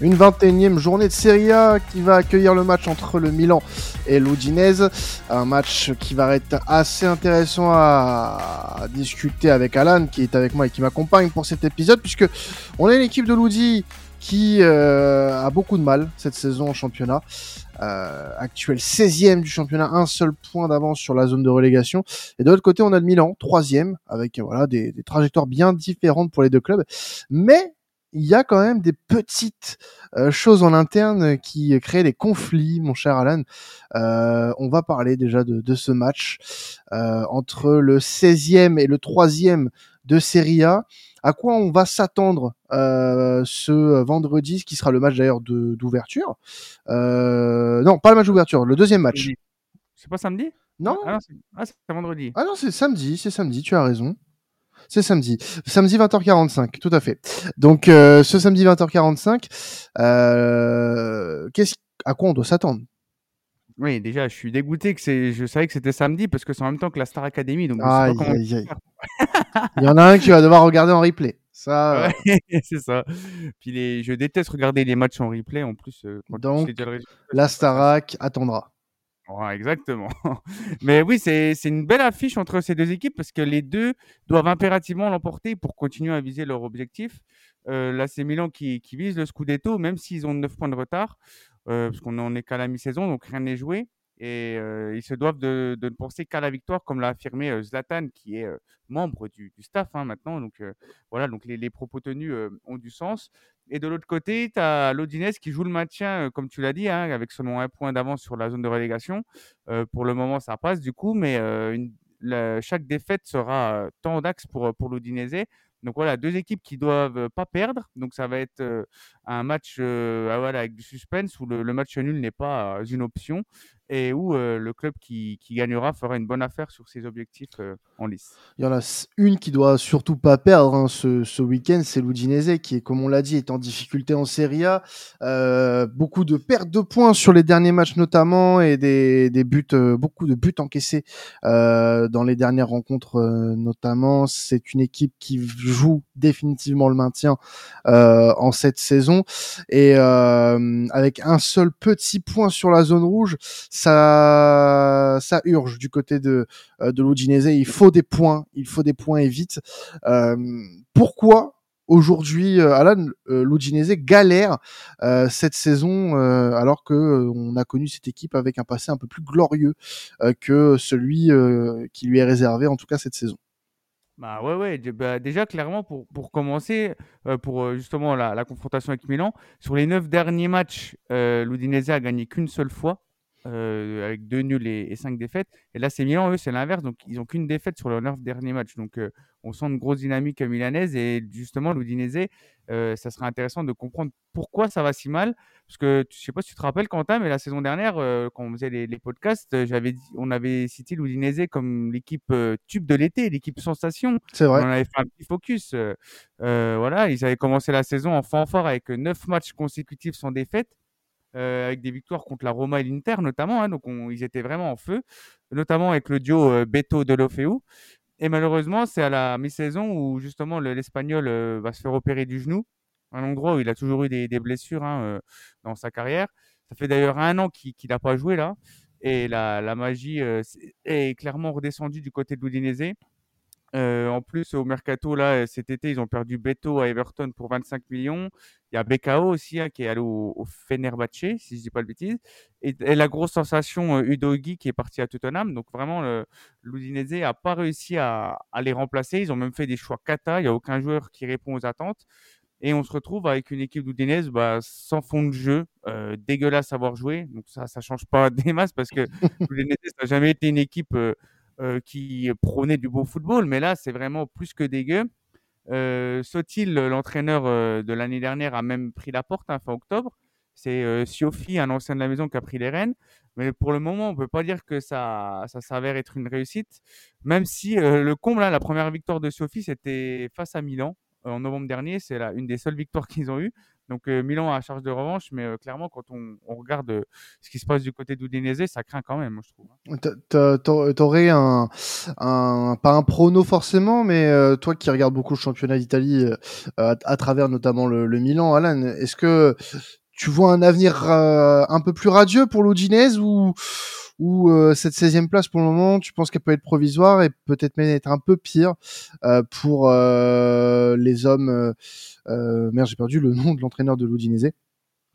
Une 21e journée de Serie A qui va accueillir le match entre le Milan et l'Udinese. Un match qui va être assez intéressant à discuter avec Alan qui est avec moi et qui m'accompagne pour cet épisode puisque on est une équipe de l'Udi qui euh, a beaucoup de mal cette saison en championnat. Euh, actuel 16e du championnat, un seul point d'avance sur la zone de relégation. Et de l'autre côté, on a le Milan, troisième, avec voilà des trajectoires bien différentes pour les deux clubs. Mais il y a quand même des petites euh, choses en interne qui créent des conflits, mon cher Alan. Euh, on va parler déjà de, ce match euh, entre le 16e et le 3e de Serie A. À quoi on va s'attendre ce vendredi, ce qui sera le match d'ailleurs d'ouverture? Non, pas le match d'ouverture, le deuxième match. C'est pas samedi? Non. Ah, ah c'est vendredi. Ah non, c'est samedi, c'est samedi, tu as raison. C'est samedi. Samedi 20h45, tout à fait. Donc euh, ce samedi 20h45, euh, qu'est-ce à quoi on doit s'attendre? Oui, déjà, je suis dégoûté que c'est. Je savais que c'était samedi parce que c'est en même temps que la Star Academy. Donc Il y en a un qui va devoir regarder en replay. Ça. Euh. c'est ça. Puis les... je déteste regarder les matchs en replay en plus. donc la Starac attendra exactement. Mais oui, c'est une belle affiche entre ces deux équipes parce que les deux doivent impérativement l'emporter pour continuer à viser leur objectif. Euh, là, c'est Milan qui, qui, vise le Scudetto, même s'ils ont 9 points de retard, euh, parce qu'on n'en est qu'à la mi-saison, donc rien n'est joué. Et euh, ils se doivent de, ne penser qu'à la victoire, comme l'a affirmé euh, Zlatan, qui est euh, membre du, staff hein, maintenant. Donc voilà, donc les, propos tenus ont du sens. Et de l'autre côté, tu as l'Odinez qui joue le maintien, comme tu l'as dit, hein, avec seulement un point d'avance sur la zone de relégation. pour le moment, ça passe du coup, mais chaque défaite sera tant d'axes pour, pour l'Odinese. Donc voilà, deux équipes qui doivent pas perdre. Donc ça va être un match ah, avec du suspense où le, le match nul n'est pas une option et où le club qui, qui, gagnera fera une bonne affaire sur ses objectifs en lice. Il y en a une qui doit surtout pas perdre hein, ce, ce week-end, c'est l'Udinese qui, est, comme on l'a dit, est en difficulté en Serie A. Euh, beaucoup de pertes de points sur les derniers matchs notamment et des, des buts, beaucoup de buts encaissés euh, dans les dernières rencontres notamment. C'est une équipe qui joue définitivement le maintien en cette saison et avec un seul petit point sur la zone rouge ça, urge du côté de, euh, de. Il faut des points, il faut des points et vite. Euh, pourquoi aujourd'hui, euh, Alan, l'Udinese galère cette saison alors que on a connu cette équipe avec un passé un peu plus glorieux que celui qui lui est réservé, en tout cas cette saison? Bah ouais, ouais. Bah, déjà, clairement, pour, commencer, pour justement la, confrontation avec Milan, sur les neuf derniers matchs, euh, l'Udinese a gagné qu'une seule fois. Euh, avec deux nuls et, cinq défaites. Et là, c'est Milan, eux, c'est l'inverse. Donc, ils n'ont qu'une défaite sur leurs neuf derniers matchs. Donc, euh, on sent une grosse dynamique milanaise. Et justement, l'Udinese, euh, ça serait intéressant de comprendre pourquoi ça va si mal. Parce que je ne sais pas si tu te rappelles, Quentin, mais la saison dernière, quand on faisait les, podcasts, j'avais on avait cité l'Udinese comme l'équipe tube de l'été, l'équipe sensation. C'est vrai. On avait fait un petit focus. voilà, ils avaient commencé la saison en fanfare avec neuf matchs consécutifs sans défaite. Euh, avec des victoires contre la Roma et l'Inter notamment. Hein, donc ils étaient vraiment en feu, notamment avec le duo euh, Beto de Lofeu. Et malheureusement, c'est à la mi-saison où justement l'Espagnol euh, va se faire opérer du genou, un endroit où il a toujours eu des, blessures hein, dans sa carrière. Ça fait d'ailleurs un an qu'il n'a pas joué là. Et la, la magie est clairement redescendue du côté de l'Udinese. Euh, en plus, au mercato, là, cet été, ils ont perdu Beto à Everton pour 25 millions. Il y a Bekao aussi, hein, qui est allé au, au, Fenerbahce, si je dis pas de bêtises. Et, la grosse sensation, euh, Udogi, qui est parti à Tottenham. Donc vraiment, l'Udinese a pas réussi à, à, les remplacer. Ils ont même fait des choix kata. Il n'y a aucun joueur qui répond aux attentes. Et on se retrouve avec une équipe d'Udinese bah, sans fond de jeu, euh, dégueulasse à voir jouer. Donc ça, ça change pas des masses parce que l'Udinese n'a jamais été une équipe... Euh, euh, qui prônait du beau football, mais là, c'est vraiment plus que dégueu. Euh, Sotil, l'entraîneur euh, de l'année dernière, a même pris la porte hein, fin octobre. C'est euh, Siofi, un ancien de la maison, qui a pris les rênes. Mais pour le moment, on peut pas dire que ça, ça s'avère être une réussite. Même si le comble, hein, la première victoire de Siofi, c'était face à Milan en novembre dernier. C'est une des seules victoires qu'ils ont eues. Donc Milan a charge de revanche, mais clairement, quand on, regarde ce qui se passe du côté d'Udinese, ça craint quand même, moi, je trouve. Hein. T'aurais un, pas un prono forcément, mais toi qui regardes beaucoup le championnat d'Italie à, travers notamment le, le Milan, Alan, est-ce que tu vois un avenir un peu plus radieux pour l'Udinese ou ou euh, cette 16e place pour le moment, tu penses qu'elle peut être provisoire et peut-être même être un peu pire euh, pour euh, les hommes. merde, j'ai perdu le nom de l'entraîneur de l'Udinese.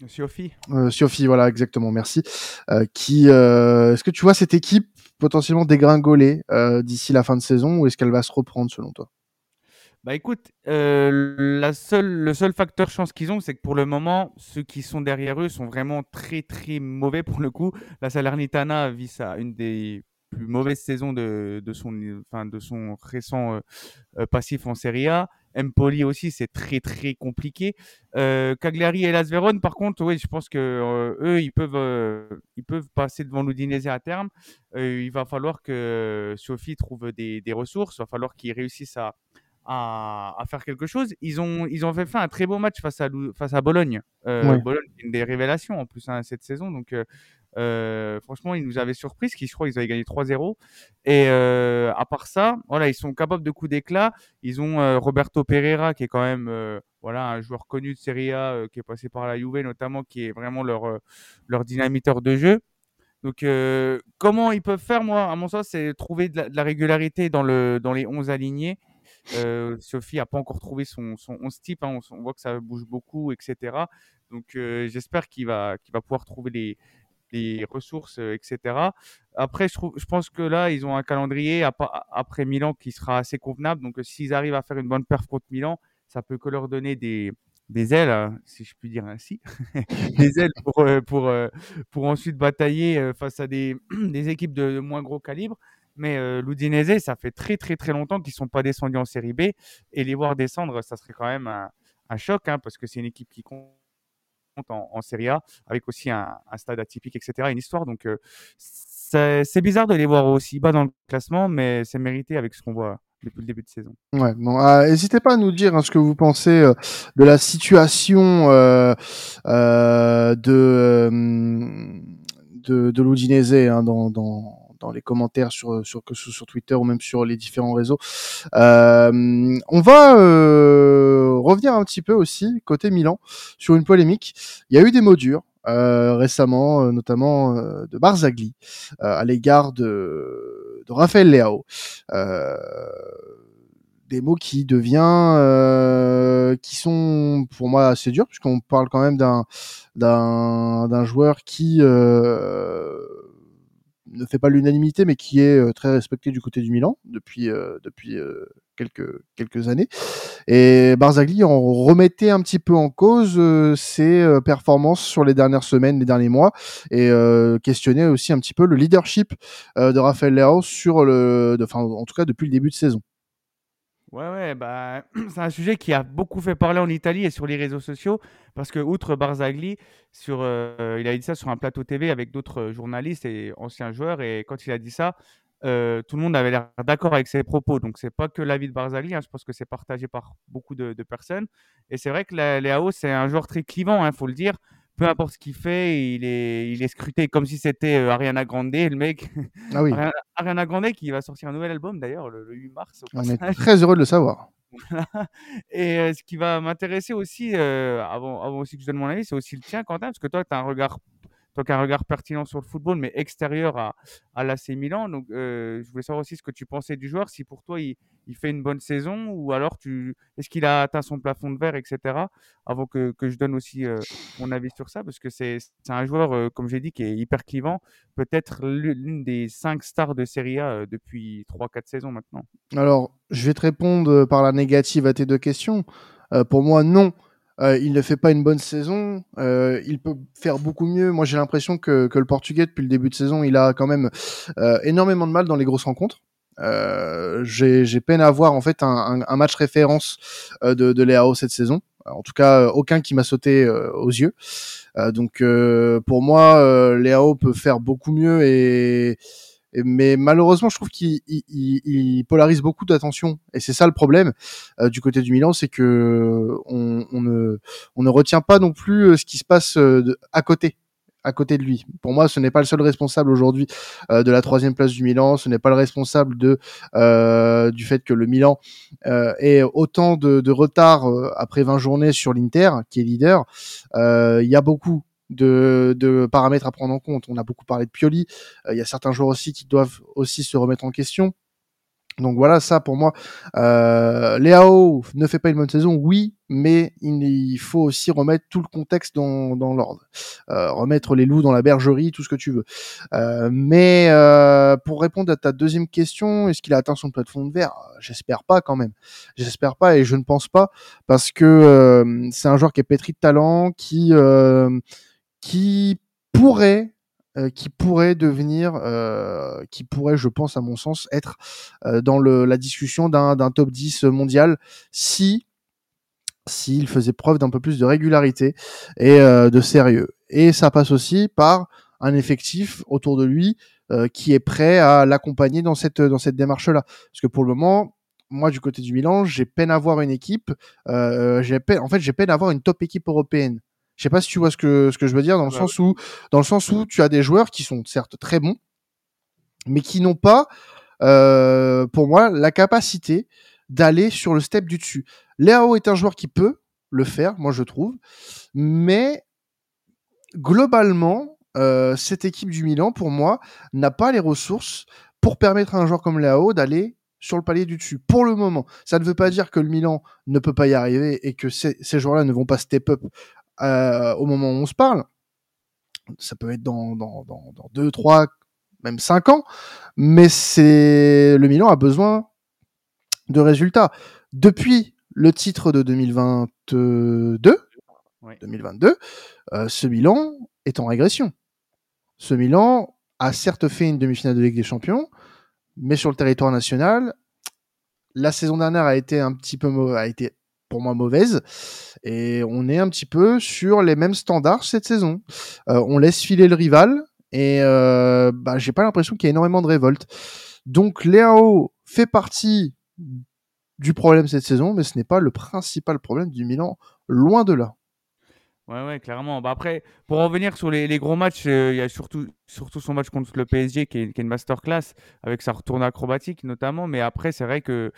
Siofi. Siofi, voilà, exactement, merci. qui, est-ce que tu vois cette équipe potentiellement dégringoler d'ici la fin de saison ou est-ce qu'elle va se reprendre selon toi? Bah écoute, euh, le seul facteur chance qu'ils ont, c'est que pour le moment, ceux qui sont derrière eux sont vraiment très très mauvais pour le coup. La Salernitana vit ça, une des plus mauvaises saisons de, de son, enfin, de son récent euh, euh, passif en Serie A. Empoli aussi, c'est très très compliqué. Cagliari et Las Verone, par contre, oui, je pense que eux, ils peuvent, ils peuvent passer devant l'Udinese à terme. il va falloir que Sophie trouve des, des ressources. Il va falloir qu'ils réussissent à, à, faire quelque chose. Ils ont, ils ont fait, fait un très beau match face à, face à Bologne. Euh, Bologne, une des révélations en plus hein, cette saison. Donc, euh, euh, franchement, ils nous avaient surpris, qui je crois qu'ils avaient gagné 3-0. Et à part ça, voilà, ils sont capables de coups d'éclat. Ils ont Roberto Pereira, qui est quand même voilà, un joueur connu de Serie A, qui est passé par la Juve notamment, qui est vraiment leur, leur dynamiteur de jeu. Donc, comment ils peuvent faire, moi, à mon sens, c'est trouver de la, régularité dans, le, dans les 11 alignés euh, Sophie a pas encore trouvé son, son 11 type. Hein. On, voit que ça bouge beaucoup, etc. Donc euh, j'espère qu'il va, qu'il va pouvoir trouver les, les ressources, euh, etc. Après, je, trouve, je pense que là, ils ont un calendrier après Milan qui sera assez convenable. Donc s'ils arrivent à faire une bonne perf contre Milan, ça peut que leur donner des, des ailes, hein, si je puis dire ainsi, des ailes pour, pour, pour ensuite batailler face à des, des équipes de, moins gros calibre. Mais euh, ça fait très très très longtemps qu'ils ne sont pas descendus en série B. Et les voir descendre, ça serait quand même un, choc, hein, parce que c'est une équipe qui compte en, en Serie A, avec aussi un, stade atypique, etc., une histoire. Donc euh, c'est bizarre de les voir aussi bas dans le classement, mais c'est mérité avec ce qu'on voit depuis le début de saison. Ouais, bon, euh, n'hésitez pas à nous dire hein, ce que vous pensez euh, de la situation euh, de, de, de hein, dans, dans dans les commentaires sur sur que sur Twitter ou même sur les différents réseaux. Euh, on va euh, revenir un petit peu aussi côté Milan sur une polémique. Il y a eu des mots durs euh, récemment, notamment de Barzagli à l'égard de, de Raphaël Leao. des mots qui devient qui sont pour moi assez durs puisqu'on parle quand même d'un d'un d'un joueur qui euh, ne fait pas l'unanimité, mais qui est euh, très respecté du côté du Milan depuis euh, depuis euh, quelques quelques années. Et Barzagli en remettait un petit peu en cause ses performances sur les dernières semaines, les derniers mois, et questionnait aussi un petit peu le leadership de Rafael Leao sur le, enfin en tout cas depuis le début de saison. Ouais, ouais, bah, c'est un sujet qui a beaucoup fait parler en Italie et sur les réseaux sociaux, parce que outre Barzagli, sur, euh, il a dit ça sur un plateau TV avec d'autres journalistes et anciens joueurs, et quand il a dit ça, euh, tout le monde avait l'air d'accord avec ses propos. Donc c'est pas que l'avis de Barzagli, hein, je pense que c'est partagé par beaucoup de, personnes. Et c'est vrai que Léao, c'est un joueur très clivant, il hein, faut le dire peu importe ce qu'il fait, il est, il est scruté comme si c'était euh, Ariana Grande, le mec. Ah oui. Ariana, Grande qui va sortir un nouvel album d'ailleurs le, 8 mars. On est très heureux de le savoir. Et euh, ce qui va m'intéresser aussi, euh, avant, avant aussi que je donne mon avis, c'est aussi le tien, Quentin, parce que toi, tu as un regard toi qui as un regard pertinent sur le football, mais extérieur à, l'AC Milan. Donc, euh, je voulais savoir aussi ce que tu pensais du joueur, si pour toi il, fait une bonne saison ou alors est-ce qu'il a atteint son plafond de verre, etc. Avant que, que je donne aussi euh, mon avis sur ça, parce que c'est un joueur, euh, comme j'ai dit, qui est hyper clivant, peut-être l'une des cinq stars de Serie A depuis 3-4 saisons maintenant. Alors, je vais te répondre par la négative à tes deux questions. pour moi, non. Euh, il ne fait pas une bonne saison. Euh, il peut faire beaucoup mieux. Moi, j'ai l'impression que, que, le Portugais, depuis le début de saison, il a quand même euh, énormément de mal dans les grosses rencontres. Euh, j'ai peine à voir en fait un, un, match référence euh, de, de Léao cette saison. En tout cas, aucun qui m'a sauté aux yeux. donc, pour moi, Léao peut faire beaucoup mieux et mais malheureusement, je trouve qu'il polarise beaucoup d'attention. Et c'est ça le problème euh, du côté du Milan, c'est que on, ne, on ne retient pas non plus euh, ce qui se passe euh, à côté à côté de lui. Pour moi, ce n'est pas le seul responsable aujourd'hui de la troisième place du Milan. Ce n'est pas le responsable de du fait que le Milan ait autant de, de retard après 20 journées sur l'Inter, qui est leader. Il y a beaucoup de, paramètres à prendre en compte. On a beaucoup parlé de Pioli. Euh, il y a certains joueurs aussi qui doivent aussi se remettre en question. Donc voilà, ça pour moi, euh, Léao ne fait pas une bonne saison, oui, mais il, faut aussi remettre tout le contexte dans, l'ordre, euh, remettre les loups dans la bergerie, tout ce que tu veux. Euh, mais pour répondre à ta deuxième question, est-ce qu'il a atteint son plafond de verre? J'espère pas quand même. J'espère pas et je ne pense pas parce que c'est un joueur qui est pétri de talent, qui qui pourrait euh, qui pourrait devenir, euh, qui pourrait, je pense, à mon sens, être euh, dans le, la discussion d'un top 10 mondial si s'il faisait preuve d'un peu plus de régularité et de sérieux. Et ça passe aussi par un effectif autour de lui qui est prêt à l'accompagner dans cette dans cette démarche-là. Parce que pour le moment, moi du côté du Milan, j'ai peine à voir une équipe. j'ai peine, en fait, j'ai peine à voir une top équipe européenne. Je sais pas si tu vois ce que ce que je veux dire dans le sens où dans le sens où tu as des joueurs qui sont certes très bons, mais qui n'ont pas, euh, pour moi, la capacité d'aller sur le step du dessus. Léao est un joueur qui peut le faire, moi je trouve, mais globalement, euh, cette équipe du Milan, pour moi, n'a pas les ressources pour permettre à un joueur comme Léao d'aller sur le palier du dessus. Pour le moment, ça ne veut pas dire que le Milan ne peut pas y arriver et que ces, ces joueurs-là ne vont pas step up euh, au moment où on se parle. Ça peut être dans, dans, dans, dans deux, trois, même cinq ans, mais c'est le Milan a besoin de résultats. Depuis le titre de 2022, 2022, euh, ce Milan est en régression. Ce Milan a certes fait une demi-finale de Ligue des Champions, mais sur le territoire national, la saison dernière a été un petit peu a été pour moi mauvaise. Et on est un petit peu sur les mêmes standards cette saison. Euh, on laisse filer le rival et euh, bah, j'ai pas l'impression qu'il y ait énormément de révolte. Donc Léao fait partie du problème cette saison, mais ce n'est pas le principal problème du Milan, loin de là. Ouais, ouais, clairement. Bah après, pour revenir sur les, gros matchs, euh, il y a surtout, surtout son match contre le PSG qui est, qui est une masterclass, avec sa retourne acrobatique notamment. Mais après, c'est vrai que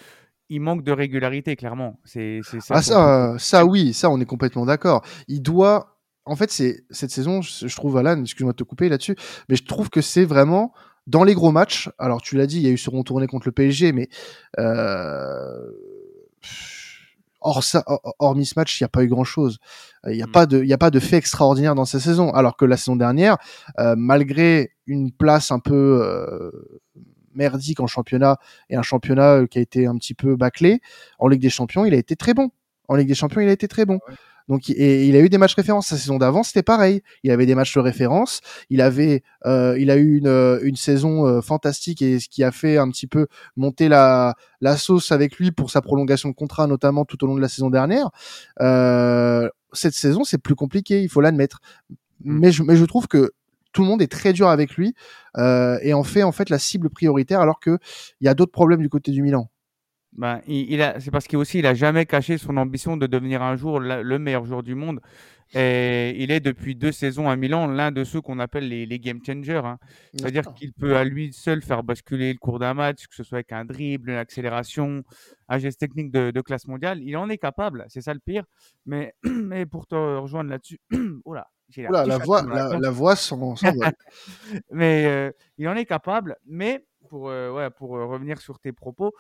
il manque de régularité, clairement. C'est ça. Ah, ça, ça, oui, ça, on est complètement d'accord. Il doit. En fait, c'est cette saison, je trouve, Alan, excuse-moi de te couper là-dessus, mais je trouve que c'est vraiment dans les gros matchs. Alors, tu l'as dit, il y a eu ce retourné contre le PSG, mais euh... hors ça, hormis ce match, il n'y a pas eu grand-chose. Il n'y a mmh. pas de, il y a pas de fait extraordinaire dans cette saison. Alors que la saison dernière, euh, malgré une place un peu euh, merdique en championnat et un championnat euh, qui a été un petit peu bâclé, en Ligue des Champions, il a été très bon. En Ligue des Champions, il a été très bon. Donc, et il a eu des matchs références. Sa saison d'avant, c'était pareil. Il avait des matchs de référence. Il avait, euh, il a eu une, euh, une saison fantastique et ce qui a fait un petit peu monter la, la sauce avec lui pour sa prolongation de contrat, notamment tout au long de la saison dernière. cette saison, c'est plus compliqué, il faut l'admettre. Mmh. Mais je, mais je trouve que tout le monde est très dur avec lui euh, et en fait en fait la cible prioritaire alors que il y a d'autres problèmes du côté du Milan. Ben, il, a, c'est parce qu'il aussi il a jamais caché son ambition de devenir un jour le meilleur joueur du monde. Et il est depuis deux saisons à Milan l'un de ceux qu'on appelle les, les game changers. Hein. C'est-à-dire qu'il peut à lui seul faire basculer le cours d'un match, que ce soit avec un dribble, une accélération, un geste technique de, de classe mondiale. Il en est capable, c'est ça le pire. Mais, mais pour te rejoindre là-dessus, oh là, la, voix, la, la, voix sans, mais euh, il en est capable. Mais pour, euh, ouais, pour euh, revenir sur tes propos,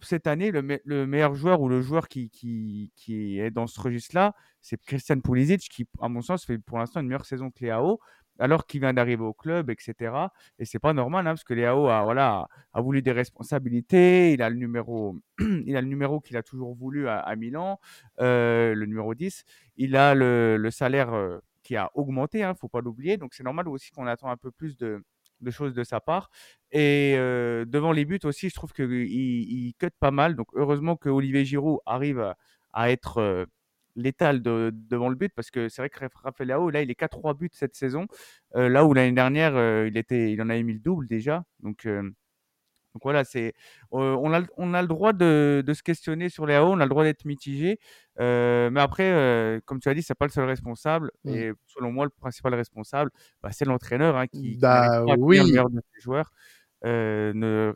cette année, le, le, meilleur joueur ou le joueur qui, qui, qui est dans ce registre-là, c'est Christian Pulisic, qui, à mon sens, fait pour l'instant une meilleure saison que Léao, alors qu'il vient d'arriver au club, etc. Et c'est pas normal, hein, parce que Léao a, voilà, a voulu des responsabilités, il a le numéro, il a le numéro qu'il a toujours voulu à, à Milan, le numéro 10, il a le, le salaire qui a augmenté, il hein, ne faut pas l'oublier. Donc c'est normal aussi qu'on attend un peu plus de, choses de sa part. Et devant les buts aussi, je trouve qu'il il cut pas mal. Donc heureusement que Olivier Giroud arrive à, être létal de, devant le but parce que c'est vrai que Raphaël Leao, là, il est qu'à 3 buts cette saison, là où l'année dernière, il, il en avait mis le double déjà. Donc, donc voilà, c'est, on, a, on a le droit de, de se questionner sur les AO, on a le droit d'être mitigé. mais après, comme tu as dit, c'est pas le seul responsable. Mmh. Et selon moi, le principal responsable, bah, c'est l'entraîneur hein, qui, bah, qui oui. le meilleur de ses joueurs. ne,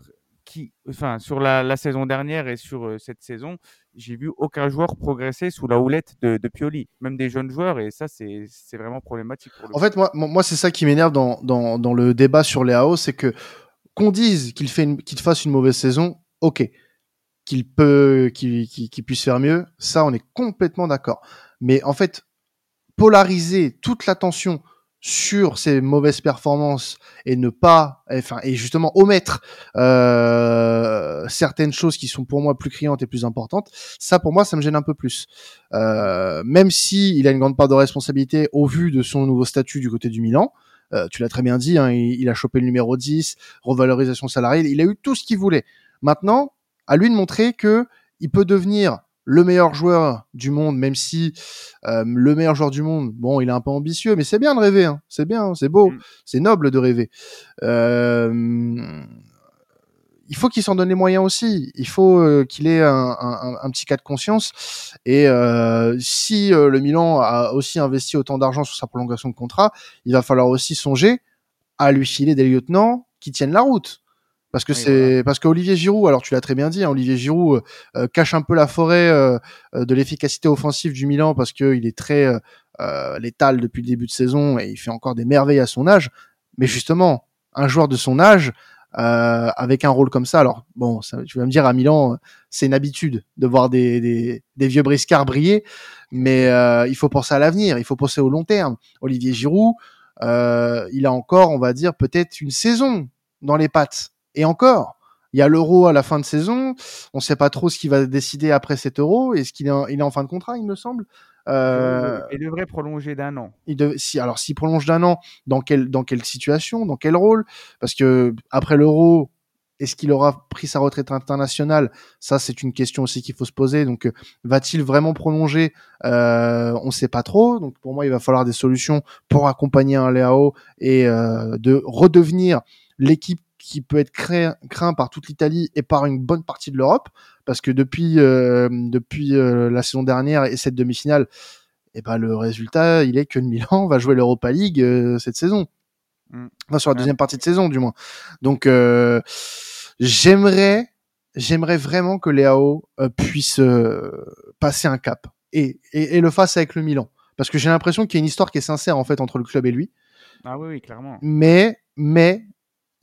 qui, enfin, sur la, la, saison dernière et sur cette saison, j'ai vu aucun joueur progresser sous la houlette de, de Pioli, même des jeunes joueurs, et ça, c'est vraiment problématique. en fait, moi, moi c'est ça qui m'énerve dans, dans, dans, le débat sur les AO, c'est que qu'on dise qu'il fait qu'il fasse une mauvaise saison, ok. Qu'il peut, qu'il puisse faire mieux, ça, on est complètement d'accord. Mais en fait, polariser toute l'attention sur ses mauvaises performances et ne pas, enfin, et justement omettre euh, certaines choses qui sont pour moi plus criantes et plus importantes, ça pour moi ça me gêne un peu plus. Euh, même si il a une grande part de responsabilité au vu de son nouveau statut du côté du Milan, euh, tu l'as très bien dit, hein, il, a chopé le numéro 10, revalorisation salariale, il a eu tout ce qu'il voulait. Maintenant, à lui de montrer que il peut devenir le meilleur joueur du monde, même si euh, le meilleur joueur du monde, bon, il est un peu ambitieux, mais c'est bien de rêver, hein. c'est bien, c'est beau, mm. c'est noble de rêver. Euh, il faut qu'il s'en donne les moyens aussi. Il faut euh, qu'il ait un, un, un, petit cas de conscience. Et euh, si euh, le Milan a aussi investi autant d'argent sur sa prolongation de contrat, il va falloir aussi songer à lui filer des lieutenants qui tiennent la route. Parce que c'est parce qu'Olivier Giroud, alors tu l'as très bien dit, hein, Olivier Giroud cache un peu la forêt de l'efficacité offensive du Milan parce qu'il est très létal depuis le début de saison et il fait encore des merveilles à son âge. Mais justement, un joueur de son âge, euh, avec un rôle comme ça. Alors bon, ça, tu vas me dire à Milan, c'est une habitude de voir des, des, des vieux briscards briller, mais euh, il faut penser à l'avenir, il faut penser au long terme. Olivier Giroud, euh, il a encore, on va dire, peut-être une saison dans les pattes, et encore. Il y a l'euro à la fin de saison. On ne sait pas trop ce qu'il va décider après cet euro. Est-ce qu'il est, il est en fin de contrat, il me semble? Euh, il devrait prolonger d'un an. Il si, alors, s'il prolonge d'un an, dans, quel, dans quelle situation, dans quel rôle? Parce que après l'Euro, est-ce qu'il aura pris sa retraite internationale? Ça, c'est une question aussi qu'il faut se poser. Donc, euh, va-t-il vraiment prolonger? Euh, On ne sait pas trop. Donc, pour moi, il va falloir des solutions pour accompagner un Léao et euh, de redevenir l'équipe qui peut être craint par toute l'Italie et par une bonne partie de l'Europe, parce que depuis euh, depuis euh, la saison dernière et cette demi-finale, eh ben le résultat, il est que le Milan va jouer l'Europa League euh, cette saison, mm. enfin sur la deuxième partie de saison du moins. Donc j'aimerais j'aimerais vraiment que Léao puisse passer un cap et, et, et le fasse avec le Milan, parce que j'ai l'impression qu'il y a une histoire qui est sincère en fait entre le club et lui. Ah oui, oui clairement. Mais mais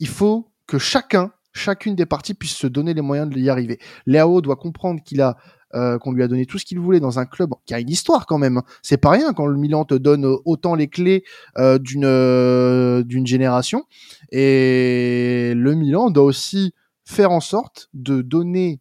il faut que chacun, chacune des parties puisse se donner les moyens de y arriver. Léo doit comprendre qu'il a euh, qu'on lui a donné tout ce qu'il voulait dans un club qui a une histoire quand même. C'est pas rien quand le Milan te donne autant les clés euh, d'une euh, d'une génération. Et le Milan doit aussi faire en sorte de donner,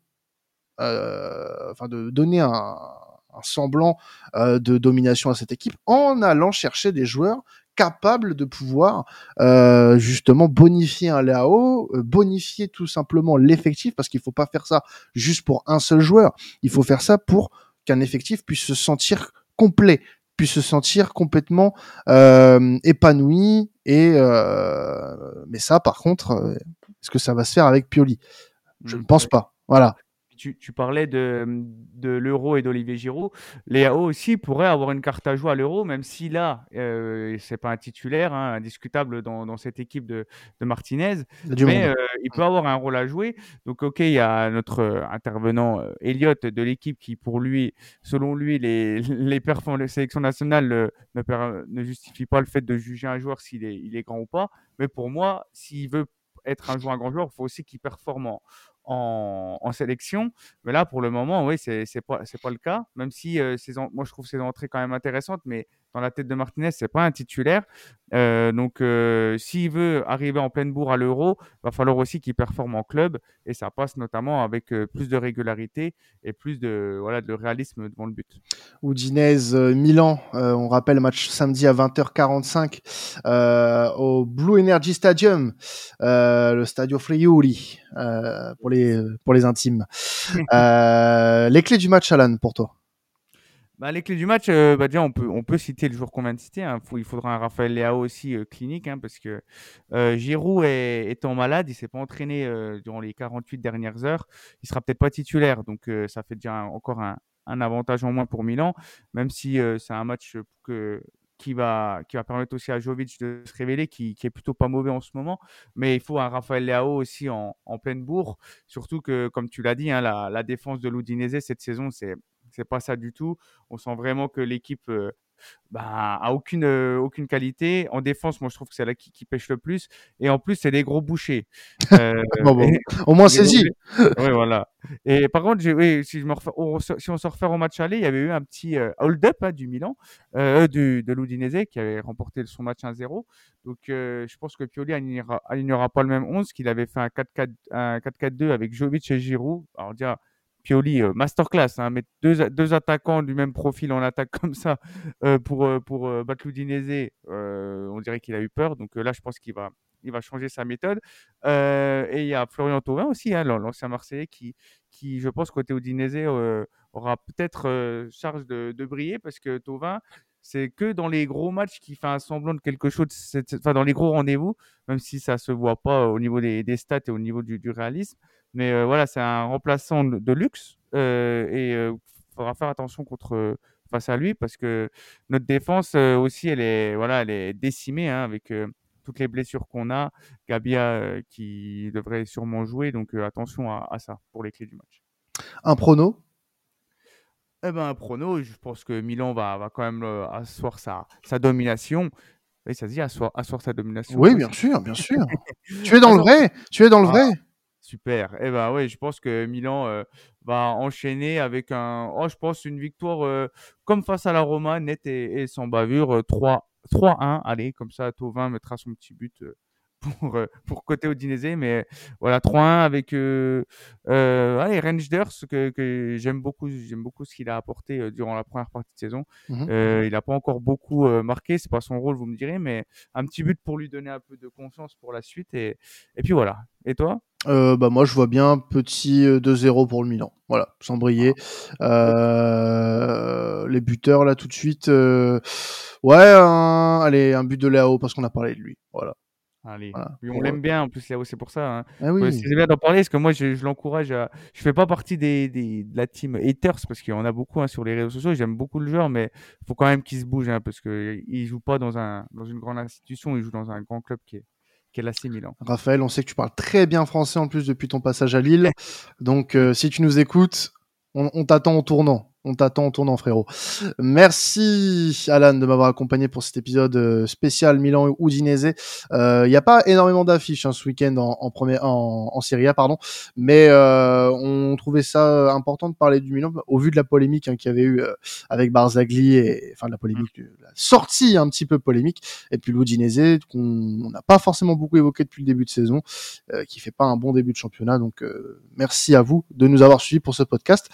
enfin de donner un, un semblant de domination à cette équipe en allant chercher des joueurs capable de pouvoir euh, justement bonifier un Léao, euh, bonifier tout simplement l'effectif, parce qu'il faut pas faire ça juste pour un seul joueur, il faut faire ça pour qu'un effectif puisse se sentir complet, puisse se sentir complètement euh, épanoui. Et euh, mais ça, par contre, est-ce que ça va se faire avec Pioli? Je ne pense pas. Voilà tu, tu, parlais de, de l'euro et d'Olivier Giroud. Léao aussi pourrait avoir une carte à jouer à l'euro, même si là, euh, c'est pas un titulaire hein, indiscutable dans, dans, cette équipe de, de Martinez, mais euh, il peut avoir un rôle à jouer. Donc, ok, il y a notre euh, intervenant euh, Elliott de l'équipe qui, pour lui, selon lui, les, les performances de sélection nationale ne, ne justifient pas le fait de juger un joueur s'il est, il est grand ou pas. Mais pour moi, s'il veut être un joueur, un grand joueur, il faut aussi qu'il performe en, en, sélection. Mais là, pour le moment, oui, c'est n'est pas, pas le cas. Même si euh, moi, je trouve ses entrées quand même intéressantes, mais dans la tête de Martinez, c'est pas un titulaire. Euh, donc, euh, s'il veut arriver en pleine bourre à l'Euro, va falloir aussi qu'il performe en club, et ça passe notamment avec euh, plus de régularité et plus de voilà de réalisme devant le but. Udinese Milan, on rappelle match samedi à 20h45 au Blue Energy Stadium, le Stadio Friuli pour les pour les intimes. les clés du match, Alan, pour toi. Bah, les clés du match, euh, bah, on peut, citer le jour qu'on vient de citer. hein. Il faudra un Raphaël Leao aussi euh, clinique, hein, parce que euh, Giroud est, étant malade, il s'est pas entraîné durant les 48 dernières heures. Il sera peut-être pas titulaire, donc ça fait déjà encore un, avantage en moins pour Milan, même si c'est un match que, qui va, permettre aussi à Jovic de se révéler, qui, est plutôt pas mauvais en ce moment. Mais il faut un Raphaël Leao aussi en, pleine bourre, surtout que, comme tu l'as dit, hein, la, la défense de l'Udinese cette saison, c'est c'est pas ça du tout. On sent vraiment que l'équipe euh, bah, a aucune, euh, aucune qualité. En défense, moi, je trouve que c'est là qui, qui pêche le plus. Et en plus, c'est des gros bouchers. Euh, Bon, bon, et- au moins saisi. Ouais, voilà. Et par contre, oui, si, je me refais- on, se- si on se refait au match aller, il y avait eu un petit euh, hold-up hein, du Milan, du, de l'Udinese, qui avait remporté son match 1-0. Donc, je pense que Pioli alignera, alignera pas le même 11, qu'il avait fait un 4-4 un 4-4-2 avec Jovic et Giroud. Alors, déjà, Pioli, euh, masterclass, hein, mettre deux, deux attaquants du même profil en attaque comme ça euh, pour, euh, pour battre l'Udinese, on dirait qu'il a eu peur. Donc là, je pense qu'il va, il va changer sa méthode. Et il y a Florian Thauvin aussi, hein, l'an- l'ancien Marseillais, qui, qui, je pense, côté Udinese, aura peut-être charge de, de briller parce que Thauvin, c'est que dans les gros matchs qu'il fait un semblant de quelque chose, enfin dans les gros rendez-vous, même si ça se voit pas au niveau des, des stats et au niveau du, du réalisme. Mais euh, voilà, c'est un remplaçant de, de luxe euh, et il faudra faire attention contre face à lui parce que notre défense euh, aussi, elle est voilà, elle est décimée hein, avec euh, toutes les blessures qu'on a. Gabia euh, qui devrait sûrement jouer, donc euh, attention à, à ça pour les clés du match. Un prono? Eh ben, un prono, je pense que Milan va, va quand même euh, asseoir sa, sa domination. Oui, ça se dit asseoir, asseoir sa domination. Oui, bien sûr, bien sûr. tu es dans le vrai Tu es dans le Ah. vrai Super. Eh ben oui, je pense que Milan euh, va enchaîner avec un, oh, je pense une victoire euh, comme face à la Roma, nette et, sans bavure, euh, 3 3-1. Allez, comme ça, Tovin mettra son petit but euh, pour, euh, pour côté Udinese. Mais voilà, 3-1 avec euh, euh, allez, Rangers, que, que j'aime beaucoup, j'aime beaucoup ce qu'il a apporté euh, durant la première partie de saison. Mhm. Euh, il n'a pas encore beaucoup marqué, c'est pas son rôle, vous me direz, mais un petit but pour lui donner un peu de confiance pour la suite. Et, et puis voilà. Et toi? Euh, bah moi je vois bien petit euh, 2-0 pour le Milan. Voilà, sans briller. Euh, les buteurs là tout de suite. euh, Ouais, un... allez un but de Léao parce qu'on a parlé de lui. Voilà. Allez. Voilà. Puis on l'aime bien en plus Léo, c'est pour ça. hein. Ah oui. C'est bien d'en parler parce que moi je, je l'encourage à. Je fais pas partie des, des- de la team haters parce qu'il y en a beaucoup hein, sur les réseaux sociaux. J'aime beaucoup le joueur, mais il faut quand même qu'il se bouge hein, parce que il joue pas dans un dans une grande institution, il joue dans un grand club qui est qui est l'AC Milan. Raphaël, on sait que tu parles très bien français en plus depuis ton passage à Lille. Donc euh, si tu nous écoutes, on, on t'attend au tournant. On t'attend au tournant, frérot. Merci, Alan, de m'avoir accompagné pour cet épisode euh, spécial Milan-Udinese. Il n'y a pas énormément d'affiches hein, ce week-end en, en, premier, en, en Serie A, pardon, mais euh, on trouvait ça important de parler du Milan au vu de la polémique hein, qu'il y avait eu euh, avec Barzagli et enfin de la polémique, de la sortie un petit peu polémique, et puis l'Udinese qu'on n'a pas forcément beaucoup évoqué depuis le début de saison, euh, qui fait pas un bon début de championnat. Donc euh, merci à vous de nous avoir suivis pour ce podcast.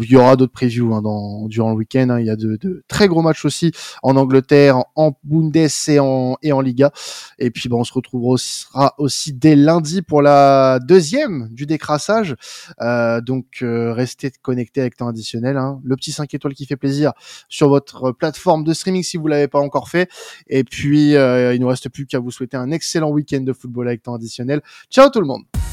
Il y aura d'autres previews hein, durant le week-end. hein. Il y a de, très gros matchs aussi en Angleterre, en, Bundes et en, Liga. Et puis bah, on se retrouvera aussi, aussi dès lundi pour la deuxième du décrassage. Euh, donc euh, restez connectés avec temps additionnel. Hein. Le petit 5 étoiles qui fait plaisir sur votre plateforme de streaming si vous l'avez pas encore fait. Et puis euh, il nous reste plus qu'à vous souhaiter un excellent week-end de football avec temps additionnel. Ciao tout le monde